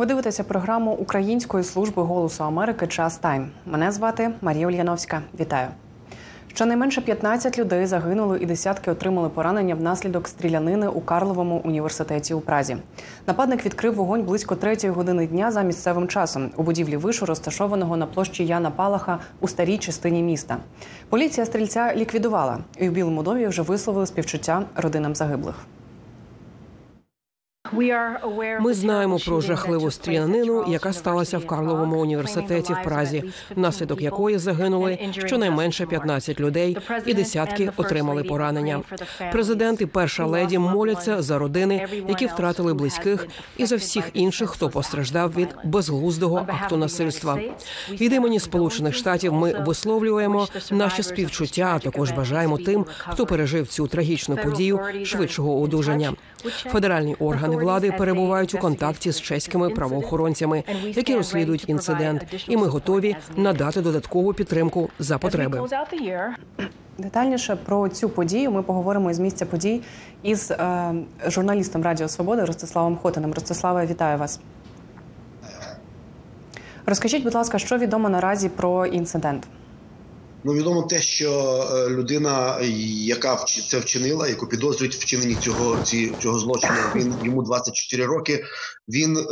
Ви дивитеся програму Української служби голосу Америки Час Тайм. Мене звати Марія Ульяновська. Вітаю. Щонайменше 15 людей загинули і десятки отримали поранення внаслідок стрілянини у Карловому університеті у Празі. Нападник відкрив вогонь близько третьої години дня за місцевим часом у будівлі вишу, розташованого на площі Яна Палаха у старій частині міста. Поліція стрільця ліквідувала, і в Білому домі вже висловили співчуття родинам загиблих. Ми знаємо про жахливу стрілянину, яка сталася в Карловому університеті в Празі, внаслідок якої загинули щонайменше 15 людей, і десятки отримали поранення. Президент і перша леді моляться за родини, які втратили близьких, і за всіх інших, хто постраждав від безглуздого акту насильства. Від імені Сполучених Штатів ми висловлюємо наші співчуття. а Також бажаємо тим, хто пережив цю трагічну подію швидшого одужання. Федеральні органи влади перебувають у контакті з чеськими правоохоронцями, які розслідують інцидент, і ми готові надати додаткову підтримку за потреби. Детальніше про цю подію ми поговоримо із місця подій із е, журналістом Радіо Свобода Ростиславом Хотином. Ростиславе, вітаю вас. Розкажіть, будь ласка, що відомо наразі про інцидент? Ну, відомо те, що е, людина, яка це вчинила, яку підозрюють вчиненні цього ці, цього злочину, він йому 24 роки. Він е,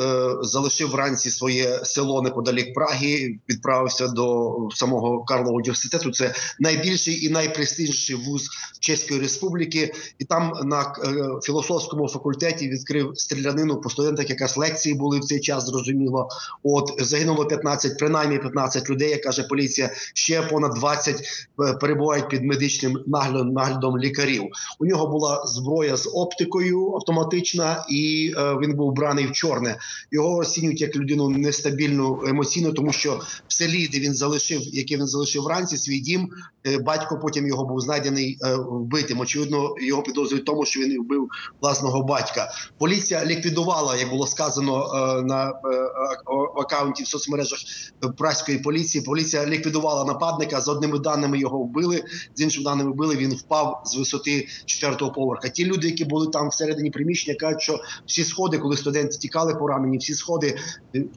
залишив вранці своє село неподалік Праги, відправився до самого Карлового університету. Це найбільший і найпрестижніший вуз Чеської Республіки, і там на е, філософському факультеті відкрив стрілянину по студентах. Якраз лекції були в цей час. Зрозуміло, от загинуло 15, принаймні 15 людей. як Каже поліція ще понад 20 20 перебувають під медичним наглядом наглядом лікарів. У нього була зброя з оптикою автоматична, і е, він був браний в чорне. Його оцінюють як людину нестабільну емоційно, тому що в селі, де він залишив, яке він залишив вранці, свій дім. Е, батько потім його був знайдений е, вбитим. Очевидно, його підозрюють тому, що він вбив власного батька. Поліція ліквідувала, як було сказано е, на акаунті в соцмережах праської поліції. Поліція ліквідувала нападника з одним даними його вбили. З іншими даними вбили. Він впав з висоти четвертого поверха. Ті люди, які були там всередині приміщення, кажуть, що всі сходи, коли студенти тікали поранені, всі сходи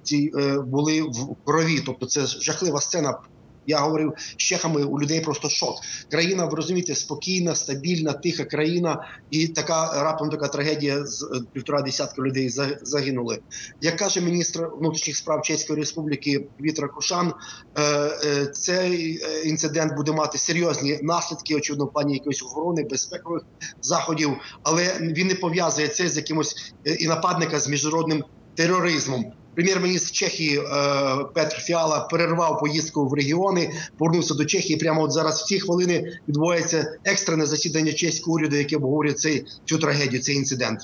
ці були в крові. Тобто, це жахлива сцена. Я говорив з чехами, у людей просто шок. Країна, ви розумієте, спокійна, стабільна, тиха країна, і така раптом така трагедія з е, півтора десятка людей загинули. Як каже міністр внутрішніх справ Чеської Республіки Вітра Кушан, е, е, цей інцидент буде мати серйозні наслідки, очевидно, в плані якоїсь охорони, безпекових заходів, але він не пов'язує це з якимось і нападника з міжнародним тероризмом. Прем'єр-міністр Чехії е, Петр Фіала перервав поїздку в регіони, повернувся до Чехії. Прямо от зараз в ці хвилини відбувається екстрене засідання чеського уряду, яке обговорює цей цю трагедію, цей інцидент.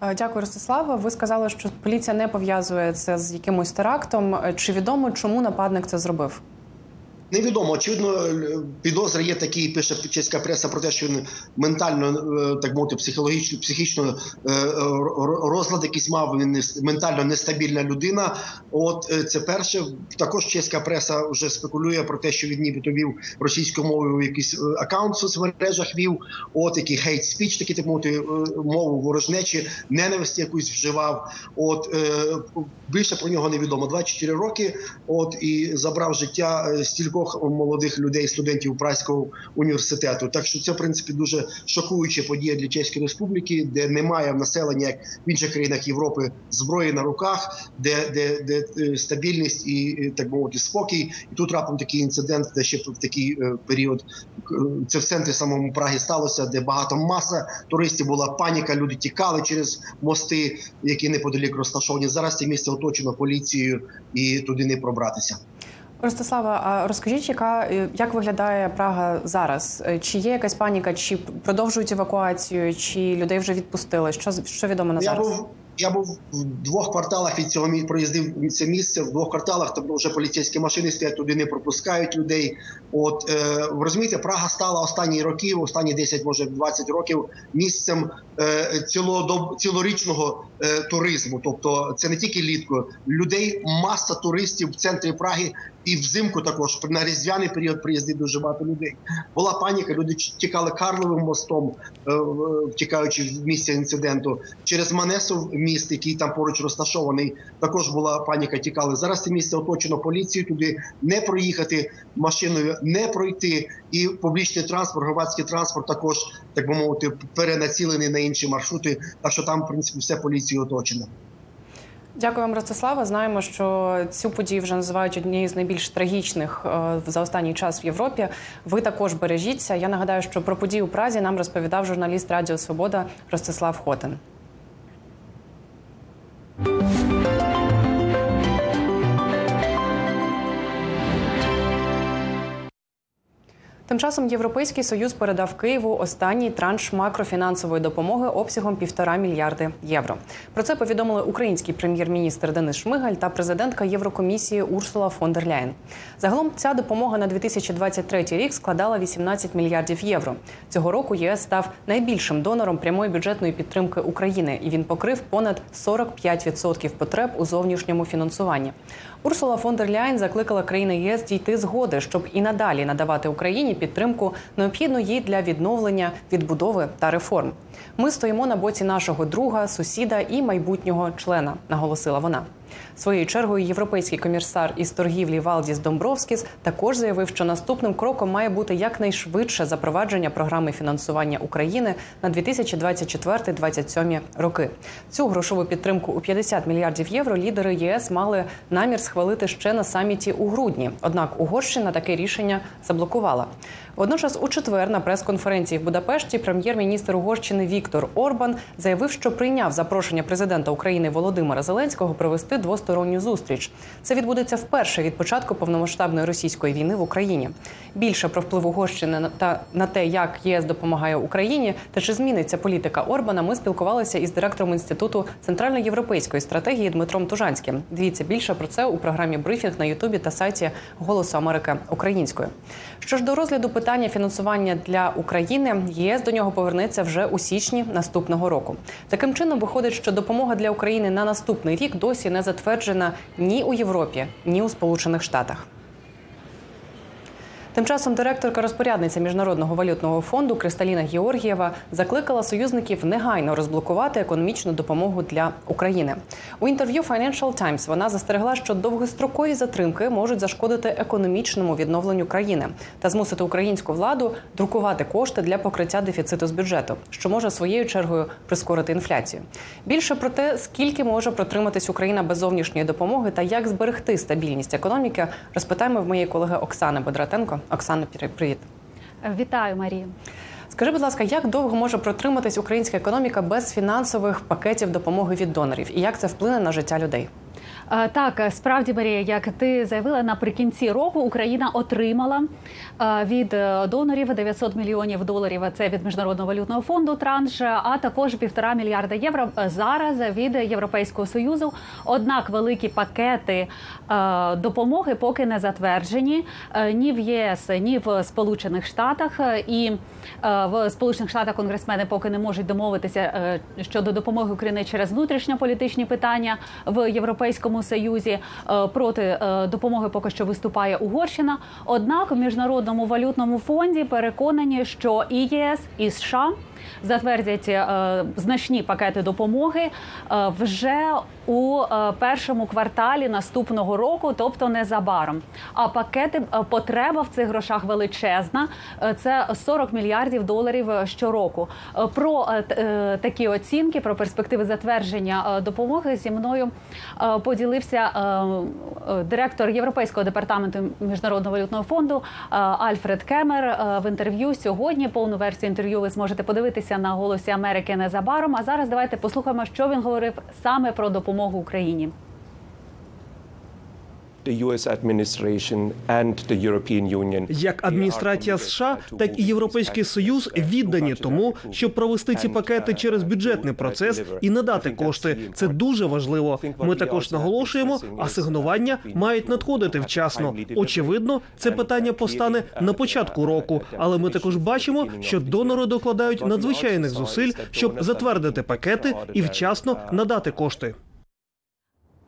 Е, дякую, Ростислава. Ви сказали, що поліція не пов'язує це з якимось терактом. Чи відомо, чому нападник це зробив? Невідомо, очевидно, підозри є такі, пише чеська преса про те, що він ментально, е, так мовити, психологічно, психічно е, розлад якийсь мав, він ментально нестабільна людина. От е, це перше. Також чеська преса вже спекулює про те, що він нібито вів російською мовою якийсь аккаунт в соцмережах вів, от який хейт спіч, такі так мовити, мову ворожнечі, ненависті якусь вживав. От більше про нього невідомо. 24 роки. От і забрав життя стільки кількох молодих людей, студентів Празького університету. Так що це в принципі дуже шокуюча подія для Чеської Республіки, де немає населення як в інших країнах Європи зброї на руках, де де, де е, стабільність і так мовити спокій. І тут раптом такий інцидент, де ще в такий е, період це в центрі самому Праги сталося, де багато маса туристів була паніка. Люди тікали через мости, які неподалік розташовані. Зараз це місце оточено поліцією і туди не пробратися. Ростислава, а розкажіть, яка е, як виглядає Прага зараз? Е, чи є якась паніка, чи продовжують евакуацію, чи людей вже відпустили? Що що відомо на зараз? Я був я був в двох кварталах від цього проїздив це місце в двох кварталах. Тобто вже поліцейські машини стоять, туди не пропускають людей. От е, розумієте, Прага стала останні роки, останні 10, може 20 років місцем е, цілодоб, цілорічного е, туризму. Тобто, це не тільки літко людей, маса туристів в центрі Праги. І взимку також на різдвяний період приїздить дуже багато людей. Була паніка. Люди тікали Карловим мостом, е, втікаючи в місце інциденту через Манесу міст, який там поруч розташований. Також була паніка. Тікали. Зараз це місце оточено поліцією. Туди не проїхати машиною, не пройти. І публічний транспорт, громадський транспорт також так би мовити перенацілений на інші маршрути. Так що там, в принципі, все поліцією оточено. Дякую вам, Ростислава. Знаємо, що цю подію вже називають однією з найбільш трагічних е, за останній час в Європі. Ви також бережіться. Я нагадаю, що про подію у Празі нам розповідав журналіст Радіо Свобода Ростислав Хотин. Тим часом Європейський союз передав Києву останній транш макрофінансової допомоги обсягом півтора мільярди євро. Про це повідомили український прем'єр-міністр Денис Шмигаль та президентка Єврокомісії Урсула фон дер Ляєн. Загалом ця допомога на 2023 рік складала 18 мільярдів євро. Цього року ЄС став найбільшим донором прямої бюджетної підтримки України, і він покрив понад 45% потреб у зовнішньому фінансуванні. Урсула фон дер Ляйн закликала країни ЄС дійти згоди, щоб і надалі надавати Україні підтримку необхідну їй для відновлення, відбудови та реформ. Ми стоїмо на боці нашого друга, сусіда і майбутнього члена, наголосила вона. Своєю чергою європейський комісар із торгівлі Валдіс Домбровскіс також заявив, що наступним кроком має бути якнайшвидше запровадження програми фінансування України на 2024-2027 роки. Цю грошову підтримку у 50 мільярдів євро лідери ЄС мали намір схвалити ще на саміті у грудні. Однак Угорщина таке рішення заблокувала. Водночас, у четвер на прес-конференції в Будапешті прем'єр-міністр Угорщини Віктор Орбан заявив, що прийняв запрошення президента України Володимира Зеленського провести двосторонню зустріч. Це відбудеться вперше від початку повномасштабної російської війни в Україні. Більше про вплив Угорщини та на те, як ЄС допомагає Україні та чи зміниться політика Орбана. Ми спілкувалися із директором інституту центральноєвропейської стратегії Дмитром Тужанським. Дивіться більше про це у програмі брифінг на Ютубі та сайті Голосу Америки Українською. Що ж до розгляду питання фінансування для України, ЄС до нього повернеться вже у січні наступного року. Таким чином виходить, що допомога для України на наступний рік досі не затверджена ні у Європі, ні у Сполучених Штатах. Тим часом директорка розпорядниця міжнародного валютного фонду Кристаліна Георгієва закликала союзників негайно розблокувати економічну допомогу для України. У інтерв'ю Financial Times вона застерегла, що довгострокові затримки можуть зашкодити економічному відновленню країни та змусити українську владу друкувати кошти для покриття дефіциту з бюджету, що може своєю чергою прискорити інфляцію. Більше про те, скільки може протриматись Україна без зовнішньої допомоги та як зберегти стабільність економіки, розпитаємо в моєї колеги Оксани Бедратенко. Оксана, привіт. Вітаю, Марію. Скажи, будь ласка, як довго може протриматись українська економіка без фінансових пакетів допомоги від донорів, і як це вплине на життя людей? Так, справді Марія, як ти заявила, наприкінці року Україна отримала від донорів 900 мільйонів доларів. Це від міжнародного валютного фонду транш, а також півтора мільярда євро зараз від Європейського союзу. Однак великі пакети допомоги поки не затверджені ні в ЄС, ні в Сполучених Штатах. І в Сполучених Штатах конгресмени поки не можуть домовитися щодо допомоги Україні через внутрішньополітичні питання в європейському. Союзі проти допомоги поки що виступає Угорщина. Однак в міжнародному валютному фонді переконані, що і ЄС і США затвердять е, значні пакети допомоги е, вже у е, першому кварталі наступного року, тобто незабаром. А пакети потреба в цих грошах величезна. Це 40 мільярдів доларів щороку. Про такі оцінки, про перспективи затвердження допомоги зі мною поділився директор Європейського департаменту міжнародного валютного фонду Альфред Кемер в інтерв'ю сьогодні. Повну версію інтерв'ю ви зможете подивитися на голосі Америки незабаром. А зараз давайте послухаємо, що він говорив саме про допомогу Україні. Як адміністрація США, так і Європейський Союз віддані тому, щоб провести ці пакети через бюджетний процес і надати кошти. Це дуже важливо. Ми також наголошуємо, асигнування мають надходити вчасно. Очевидно, це питання постане на початку року, але ми також бачимо, що донори докладають надзвичайних зусиль, щоб затвердити пакети і вчасно надати кошти.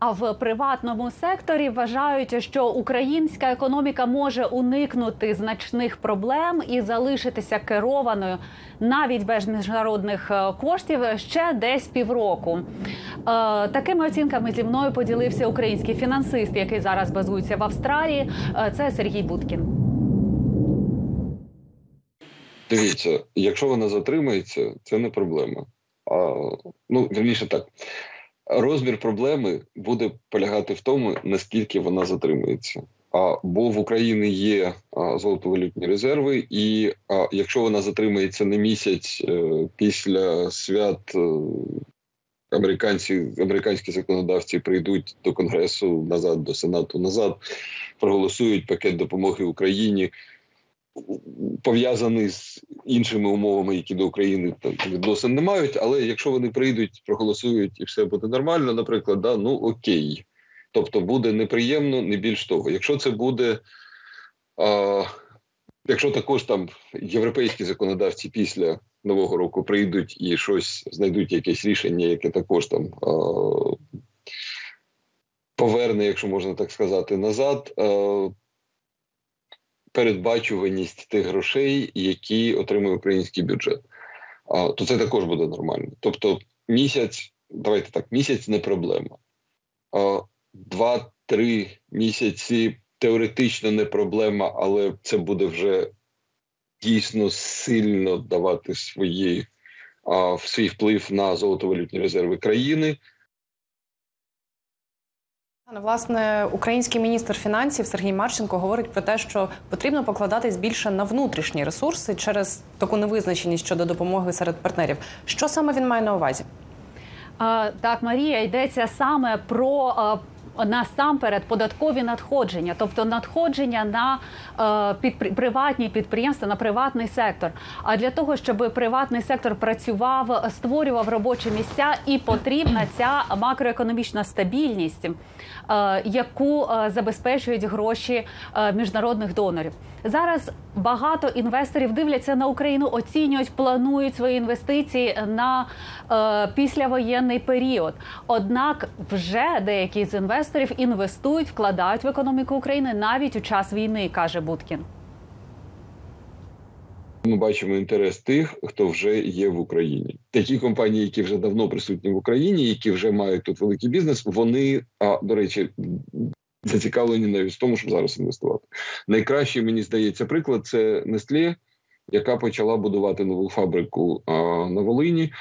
А в приватному секторі вважають, що українська економіка може уникнути значних проблем і залишитися керованою навіть без міжнародних е, коштів ще десь півроку. Е, такими оцінками зі мною поділився український фінансист, який зараз базується в Австралії. Е, це Сергій Будкін. Дивіться, якщо вона затримається, це не проблема. А, Ну вірніше так. Розмір проблеми буде полягати в тому, наскільки вона затримується. А бо в Україні є золотовалютні резерви, і а, якщо вона затримається на місяць е, після свят, е, американці американські законодавці прийдуть до конгресу назад, до сенату назад, проголосують пакет допомоги Україні пов'язаний з іншими умовами, які до України там відносин не мають. Але якщо вони прийдуть, проголосують і все буде нормально, наприклад, да, ну окей. Тобто буде неприємно, не більш того. Якщо це буде, а, якщо також там європейські законодавці після нового року прийдуть і щось знайдуть якесь рішення, яке також там а, поверне, якщо можна так сказати, назад. Передбачуваність тих грошей, які отримує український бюджет, то це також буде нормально. Тобто, місяць, давайте так, місяць не проблема. Два-три місяці теоретично не проблема, але це буде вже дійсно сильно давати свої, свій вплив на золотовалютні резерви країни. Власне, український міністр фінансів Сергій Марченко говорить про те, що потрібно покладатись більше на внутрішні ресурси через таку невизначеність щодо допомоги серед партнерів. Що саме він має на увазі? Так, Марія йдеться саме про. Насамперед податкові надходження, тобто надходження на е, під, приватні підприємства, на приватний сектор. А для того, щоб приватний сектор працював, створював робочі місця, і потрібна ця макроекономічна стабільність. Е, яку е, забезпечують гроші е, міжнародних донорів. Зараз багато інвесторів дивляться на Україну, оцінюють, планують свої інвестиції на післявоєнний період. Однак, вже деякі з інвесторів інвестують, вкладають в економіку України навіть у час війни, каже Буткін. Ми бачимо інтерес тих, хто вже є в Україні. Такі компанії, які вже давно присутні в Україні, які вже мають тут великий бізнес. Вони а до речі. Зацікавлені навіть в тому, щоб зараз інвестувати. Найкращий, мені здається, приклад це Nestlé, яка почала будувати нову фабрику а, на Волині,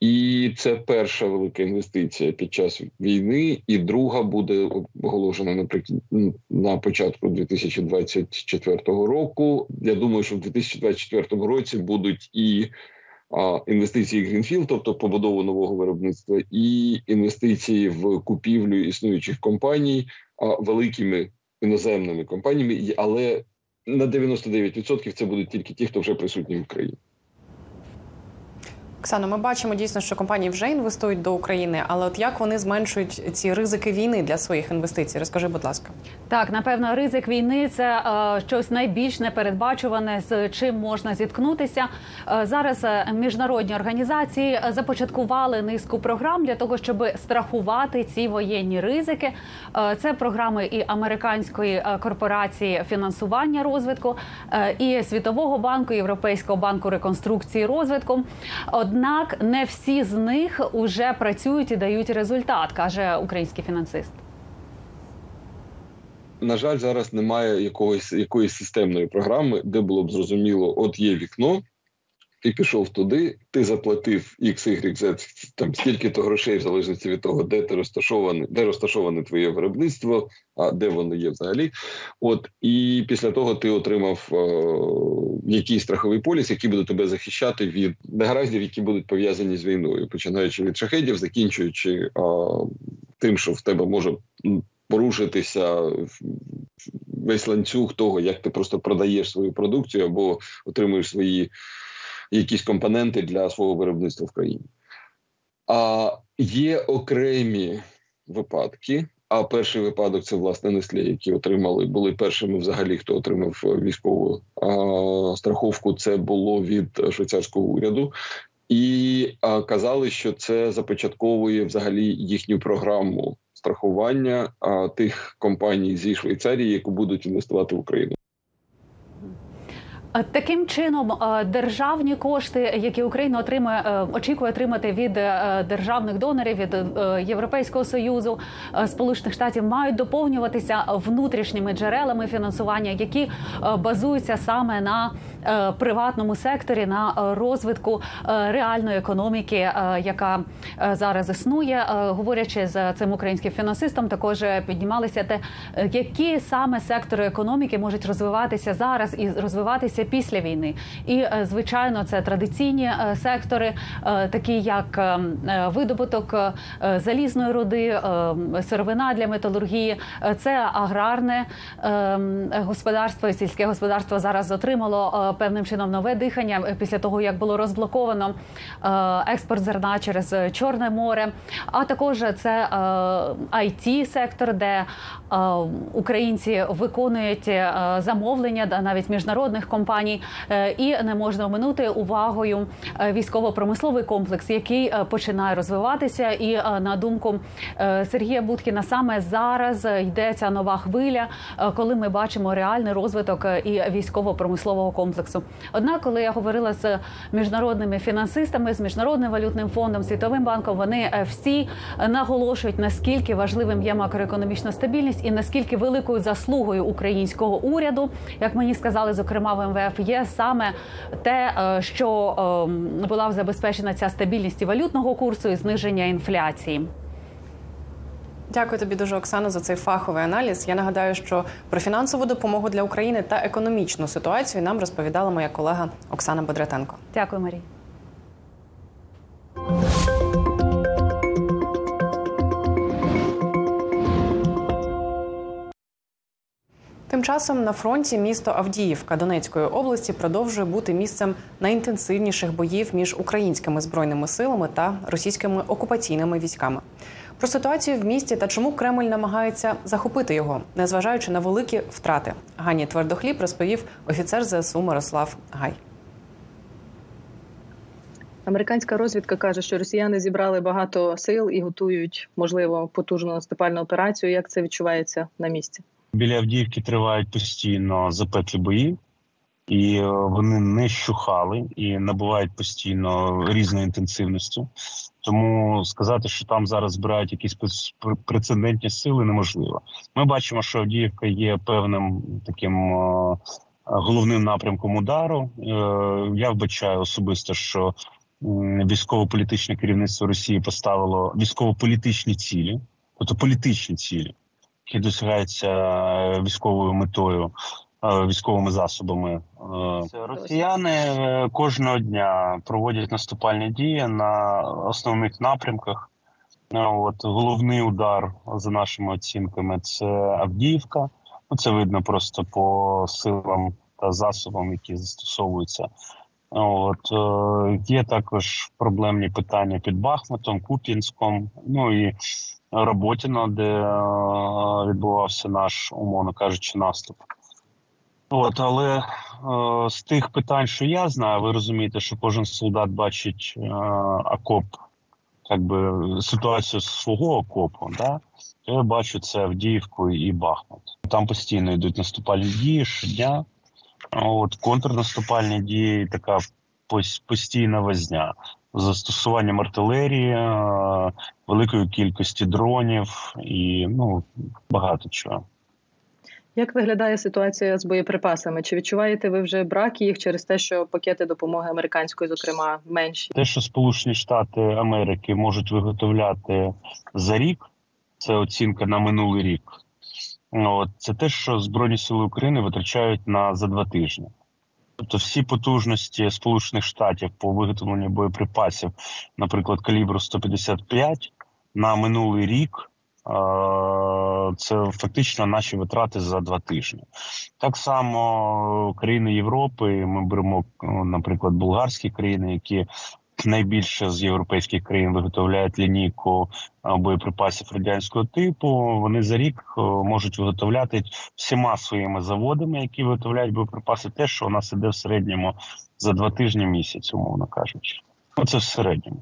і це перша велика інвестиція під час війни, і друга буде оголошена наприкінці на початку 2024 року. Я думаю, що в 2024 році будуть і інвестиції Greenfield, тобто побудову нового виробництва, і інвестиції в купівлю існуючих компаній а, великими іноземними компаніями, але на 99% це будуть тільки ті, хто вже присутні в Україні. Оксано, ми бачимо дійсно, що компанії вже інвестують до України, але от як вони зменшують ці ризики війни для своїх інвестицій? Розкажи, будь ласка, так напевно, ризик війни це е, щось найбільш непередбачуване, з чим можна зіткнутися. Е, зараз е, міжнародні організації започаткували низку програм для того, щоб страхувати ці воєнні ризики. Е, це програми і американської е, корпорації фінансування розвитку, е, і світового банку, європейського банку реконструкції розвитку. Однак не всі з них уже працюють і дають результат, каже український фінансист. На жаль, зараз немає якогось якоїсь системної програми, де було б зрозуміло, от є вікно, ти пішов туди, ти заплатив X, Y, Z, там стільки то грошей, в залежності від того, де ти розташований, де розташоване твоє виробництво, а де воно є взагалі. От і після того ти отримав е, якийсь страховий поліс, який буде тебе захищати від негараздів, які будуть пов'язані з війною, починаючи від шахедів, закінчуючи е, тим, що в тебе може порушитися весь ланцюг того, як ти просто продаєш свою продукцію або отримуєш свої якісь компоненти для свого виробництва в країні. А є окремі випадки. А перший випадок це власне Неслі, які отримали, були першими взагалі, хто отримав військову а, страховку. Це було від швейцарського уряду, і а, казали, що це започатковує взагалі їхню програму страхування а, тих компаній зі Швейцарії, які будуть інвестувати в Україну. Е, Таким чином, е, державні кошти, які Україна отримує, е, очікує отримати від державних донорів від Європейського союзу, Сполучених Штатів, мають доповнюватися внутрішніми джерелами фінансування, які базуються саме на приватному секторі, на розвитку реальної економіки, яка зараз існує. Говорячи з цим українським фінансистом, також піднімалися те, які саме сектори економіки можуть розвиватися зараз і розвиватися після війни. І е, звичайно, це традиційні е, сектори, е, такі як видобуток залізної руди, сировина для металургії, це аграрне господарство сільське господарство зараз отримало певним чином нове дихання після того, як було розблоковано експорт зерна через Чорне море. А також це it сектор, де українці виконують замовлення навіть міжнародних компаній, Е, і не можна оминути увагою е, військово-промисловий комплекс, який е, починає розвиватися. І на думку Сергія Будкіна, саме зараз йде ця нова хвиля, коли ми бачимо реальний розвиток і військово-промислового комплексу. Однак, коли я говорила з міжнародними фінансистами, з міжнародним валютним фондом, світовим банком, вони всі наголошують наскільки важливим є макроекономічна стабільність і наскільки великою заслугою українського уряду, як мені сказали, зокрема в МВФ, є саме те, е, що е, була забезпечена ця стабільність і валютного курсу і зниження інфляції. Дякую тобі дуже, Оксана, за цей фаховий аналіз. Я нагадаю, що про фінансову допомогу для України та економічну ситуацію нам розповідала моя колега Оксана Бодратенко. Дякую, Марій. Часом на фронті місто Авдіївка Донецької області продовжує бути місцем найінтенсивніших боїв між українськими збройними силами та російськими окупаційними військами. Про ситуацію в місті та чому Кремль намагається захопити його, незважаючи на великі втрати. Гані Твердохліб розповів офіцер ЗСУ Мирослав Гай. Американська розвідка каже, що росіяни зібрали багато сил і готують, можливо, потужну наступальну операцію. Як це відчувається на місці? Біля Авдіївки тривають постійно запеклі бої, і е, вони не щухали і набувають постійно різної інтенсивності. Тому сказати, що там зараз збирають якісь прецедентні сили, неможливо. Ми бачимо, що Авдіївка є певним таким е, головним напрямком удару. Е, Я вбачаю особисто, що військово-політичне керівництво Росії поставило військово-політичні цілі, тобто політичні цілі які досягаються військовою метою, військовими засобами. Росіяни кожного дня проводять наступальні дії на основних напрямках. От головний удар за нашими оцінками це Авдіївка. Ну, Це видно просто по силам та засобам, які застосовуються. От є також проблемні питання під Бахмутом, Куп'янськом. Ну і Роботіно, де відбувався наш, умовно кажучи, наступ. От, але е, з тих питань, що я знаю, ви розумієте, що кожен солдат бачить е, окоп, як би ситуацію свого окопу. Да? Я бачу це Авдіївку і Бахмут. Там постійно йдуть наступальні дії щодня. От контрнаступальні дії, така постійна возня застосуванням артилерії, великої кількості дронів і ну багато чого. Як виглядає ситуація з боєприпасами? Чи відчуваєте ви вже брак їх через те, що пакети допомоги американської, зокрема, менші? Те, що Сполучені Штати Америки можуть виготовляти за рік, це оцінка на минулий рік. От це те, що Збройні Сили України витрачають на за два тижні. Тобто всі потужності Сполучених Штатів по виготовленню боєприпасів, наприклад, калібру 155, на минулий рік це фактично наші витрати за два тижні. Так само країни Європи. Ми беремо, наприклад, болгарські країни, які найбільше з європейських країн виготовляють лінійку боєприпасів радянського типу. Вони за рік можуть виготовляти всіма своїми заводами, які виготовляють боєприпаси, те, що у нас іде в середньому за два тижні місяць, умовно кажучи. Оце в середньому.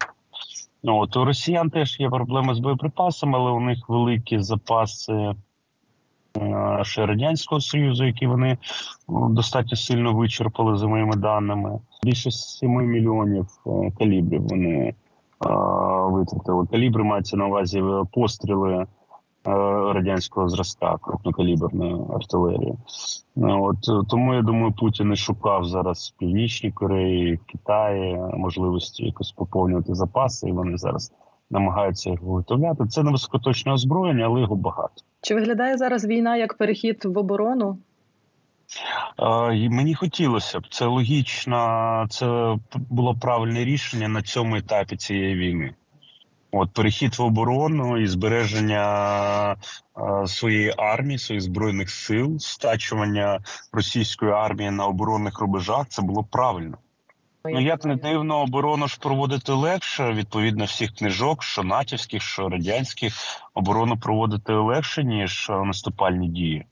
Ну от у росіян теж є проблеми з боєприпасами, але у них великі запаси е, ще радянського союзу, які вони ну, достатньо сильно вичерпали за моїми даними. Більше 7 мільйонів е, калібрів вони е, витратили. Калібри мається на увазі е, постріли е, радянського зразка, крупнокаліберної артилерії. От е, тому я думаю, Путін і шукав зараз в північній Кореї, Китаї можливості якось поповнювати запаси, і вони зараз намагаються їх виготовляти. Це не високоточне озброєння, але його багато. Чи виглядає зараз війна як перехід в оборону? Е, і Мені хотілося б це логічно, це було правильне рішення на цьому етапі цієї війни. От перехід в оборону і збереження е, своєї армії, своїх збройних сил, стачування російської армії на оборонних рубежах це було правильно. Ну як не дивно, оборону ж проводити легше відповідно всіх книжок, що натівських, що радянських, оборону проводити легше ніж е, наступальні дії.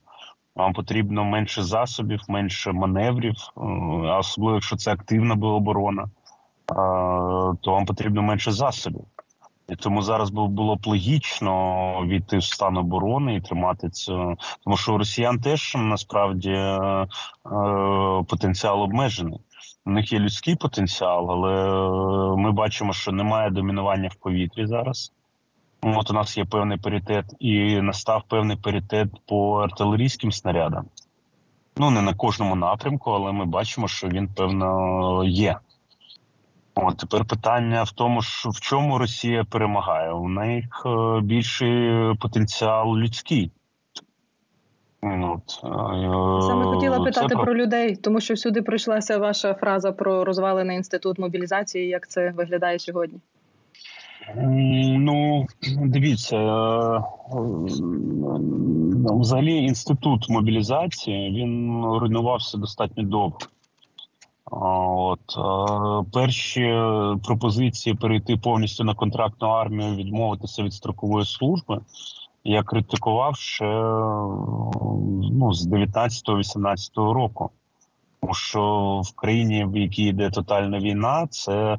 Вам потрібно менше засобів, менше маневрів, е, а особливо якщо це активна була оборона, е, то вам потрібно менше засобів. І тому зараз було б логічно війти в стан оборони і тримати це, тому що у росіян теж насправді потенціал обмежений. У них є людський потенціал, але е, ми бачимо, що немає домінування в повітрі зараз. От у нас є певний паритет, і настав певний паритет по артилерійським снарядам. Ну не на кожному напрямку, але ми бачимо, що він певно є. От тепер питання в тому, що в чому Росія перемагає. У них е, більший потенціал людський. От, Саме хотіла питати про- про людей, тому що всюди пройшлася ваша фраза про розвалений інститут мобілізації. Як це виглядає сьогодні? Ну, дивіться, е, е, взагалі інститут мобілізації він руйнувався достатньо довго. От перші пропозиції перейти повністю на контрактну армію, відмовитися від строкової служби. Я критикував ще е, ну, з 19-18 року. Тому що в країні, в якій йде тотальна війна, це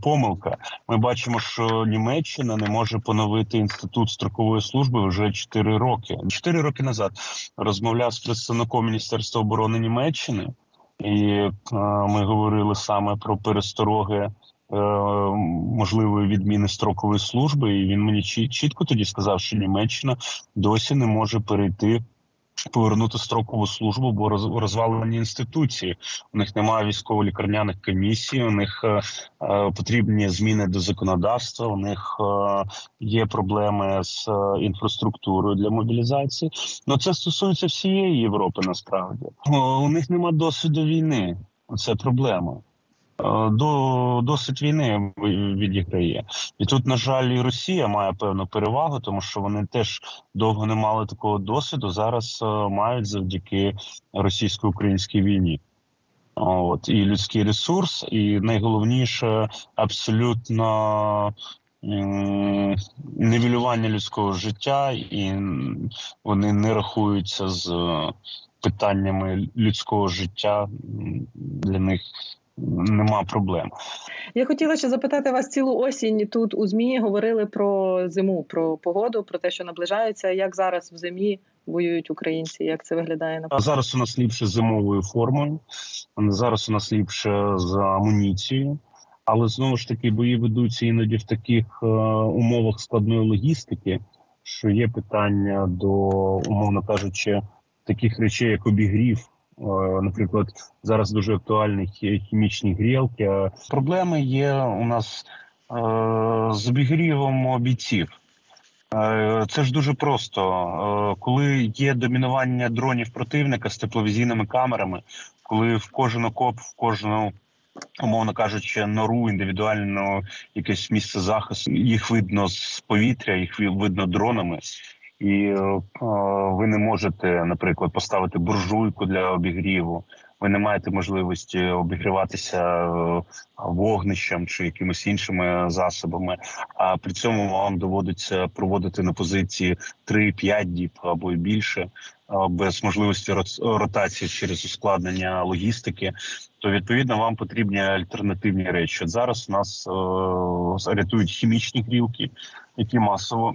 помилка. Ми бачимо, що Німеччина не може поновити інститут строкової служби вже 4 роки. 4 роки назад розмовляв з представником Міністерства оборони Німеччини, і е, ми говорили саме про перестороги можливої відміни строкової служби. І він мені чі- чітко тоді сказав, що Німеччина досі не може перейти. Повернути строкову службу, бо роз- розвалені інституції. У них немає військово-лікарняних комісій. У них е, е, потрібні зміни до законодавства. У них е, є проблеми з е, інфраструктурою для мобілізації. Ну це стосується всієї Європи. Насправді у них немає досвіду війни. Це проблема. Е, До досить війни відіграє, і тут, на жаль, і Росія має певну перевагу, тому що вони теж довго не мали такого досвіду. Зараз е, мають завдяки російсько-українській війні. От і людський ресурс, і найголовніше абсолютно м, нівелювання людського життя, і вони не рахуються з питаннями людського життя. Для них нема проблем. Я хотіла ще запитати вас цілу осінь. Тут у змі говорили про зиму, про погоду, про те, що наближається. Як зараз в зимі воюють українці? Як це виглядає на Зараз у нас ліпше зимовою формою, зараз у нас ліпше з амуніцією, але знову ж таки бої ведуться іноді в таких е, умовах складної логістики, що є питання до, умовно кажучи, таких речей, як обігрів. Е, Наприклад, зараз дуже актуальні хімічні грілки. Проблеми є у нас е, з обігрівом бійців. Е, Це ж дуже просто. Коли є домінування дронів противника з тепловізійними камерами, коли в кожен окоп, в кожну, умовно кажучи, нору індивідуально якесь місце захисту, їх видно з повітря, їх видно дронами. І е, ви не можете, наприклад, поставити буржуйку для обігріву. ви не маєте можливості обігріватися е, вогнищем чи якимись іншими засобами. А при цьому вам доводиться проводити на позиції 3-5 діб або й більше е, без можливості ротації через ускладнення логістики. То відповідно вам потрібні альтернативні речі. От зараз нас е, рятують хімічні грілки, які масово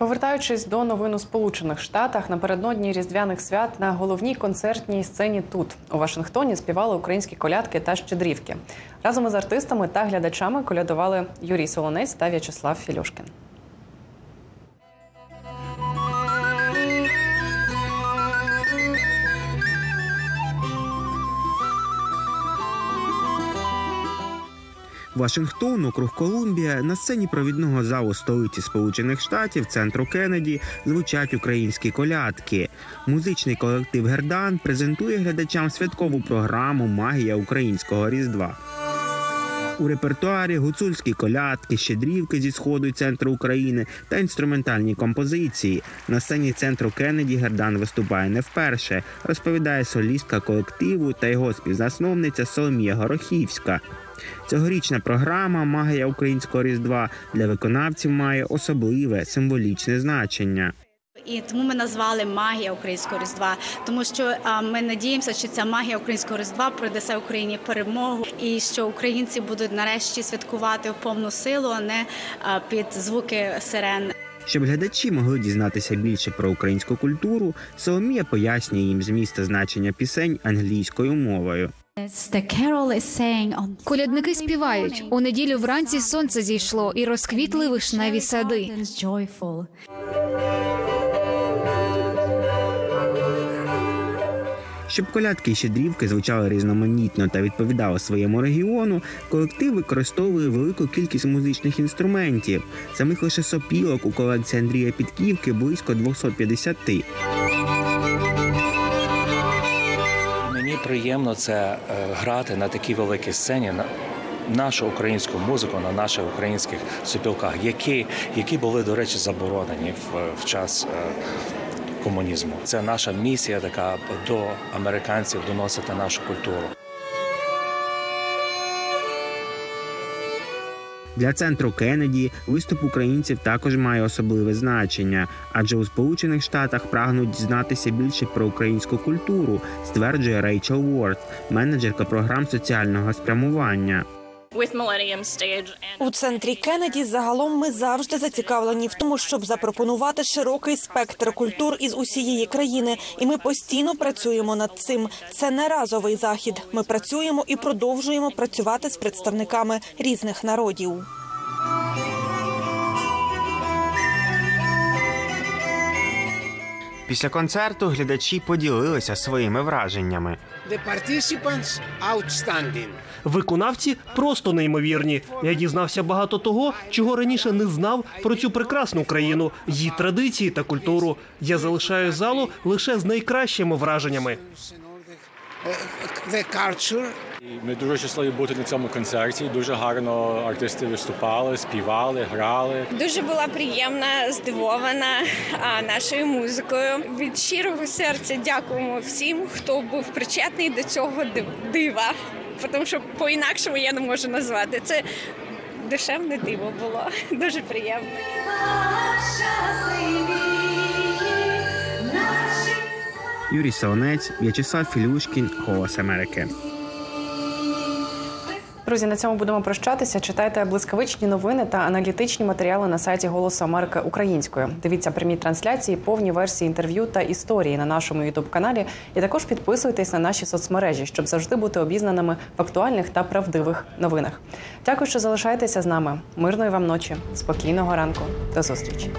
Повертаючись до новин у Сполучених Штатах, напередодні різдвяних свят на головній концертній сцені тут у Вашингтоні співали українські колядки та щедрівки. Разом із артистами та глядачами колядували Юрій Солонець та В'ячеслав Філюшкін. Вашингтон, округ Колумбія, на сцені провідного залу столиці Сполучених Штатів, центру Кеннеді, звучать українські колядки. Музичний колектив Гердан презентує глядачам святкову програму Магія українського різдва. У репертуарі гуцульські колядки, щедрівки зі сходу центру України та інструментальні композиції. На сцені центру Кеннеді Гердан виступає не вперше, розповідає солістка колективу та його співзасновниця Соломія Горохівська. Цьогорічна програма Магія українського різдва для виконавців має особливе символічне значення. І тому ми назвали магія українського різдва, тому що ми надіємося, що ця магія українського різдва принесе Україні перемогу, і що українці будуть нарешті святкувати в повну силу, а не під звуки сирен. Щоб глядачі могли дізнатися більше про українську культуру, Соломія пояснює їм зміст та значення пісень англійською мовою. Колядники співають у неділю вранці сонце зійшло і розквітли вишневі сади. Щоб колядки і щедрівки звучали різноманітно та відповідали своєму регіону, колектив використовує велику кількість музичних інструментів. Самих лише сопілок у колядці Андрія Підківки близько 250. Приємно це е, грати на такій великій сцені на нашу українську музику на наших українських сопілках, які, які були, до речі, заборонені в, в час е, комунізму. Це наша місія така до американців доносити нашу культуру. Для центру Кеннеді виступ українців також має особливе значення, адже у Сполучених Штатах прагнуть дізнатися більше про українську культуру, стверджує Рейчел Уорд, менеджерка програм соціального спрямування. У центрі Кеннеді загалом ми завжди зацікавлені в тому, щоб запропонувати широкий спектр культур із усієї країни, і ми постійно працюємо над цим. Це не разовий захід. Ми працюємо і продовжуємо працювати з представниками різних народів. Після концерту глядачі поділилися своїми враженнями. Виконавці просто неймовірні. Я дізнався багато того, чого раніше не знав про цю прекрасну країну, її традиції та культуру. Я залишаю залу лише з найкращими враженнями. Ми дуже щасливі бути на цьому концерті. Дуже гарно артисти виступали, співали, грали. Дуже була приємна, здивована нашою музикою. Від щирого серця дякуємо всім, хто був причетний до цього дива. Тому що по-інакшому я не можу назвати. Це душевне диво було. Дуже приємно. Юрій Солонець, В'ячеслав Філюшкін, Голос Америки. Друзі, на цьому будемо прощатися. Читайте блискавичні новини та аналітичні матеріали на сайті Голосу Америки українською. Дивіться прямі трансляції, повні версії інтерв'ю та історії на нашому ютуб каналі. І також підписуйтесь на наші соцмережі, щоб завжди бути обізнаними в актуальних та правдивих новинах. Дякую, що залишаєтеся з нами. Мирної вам ночі, спокійного ранку. До зустрічі.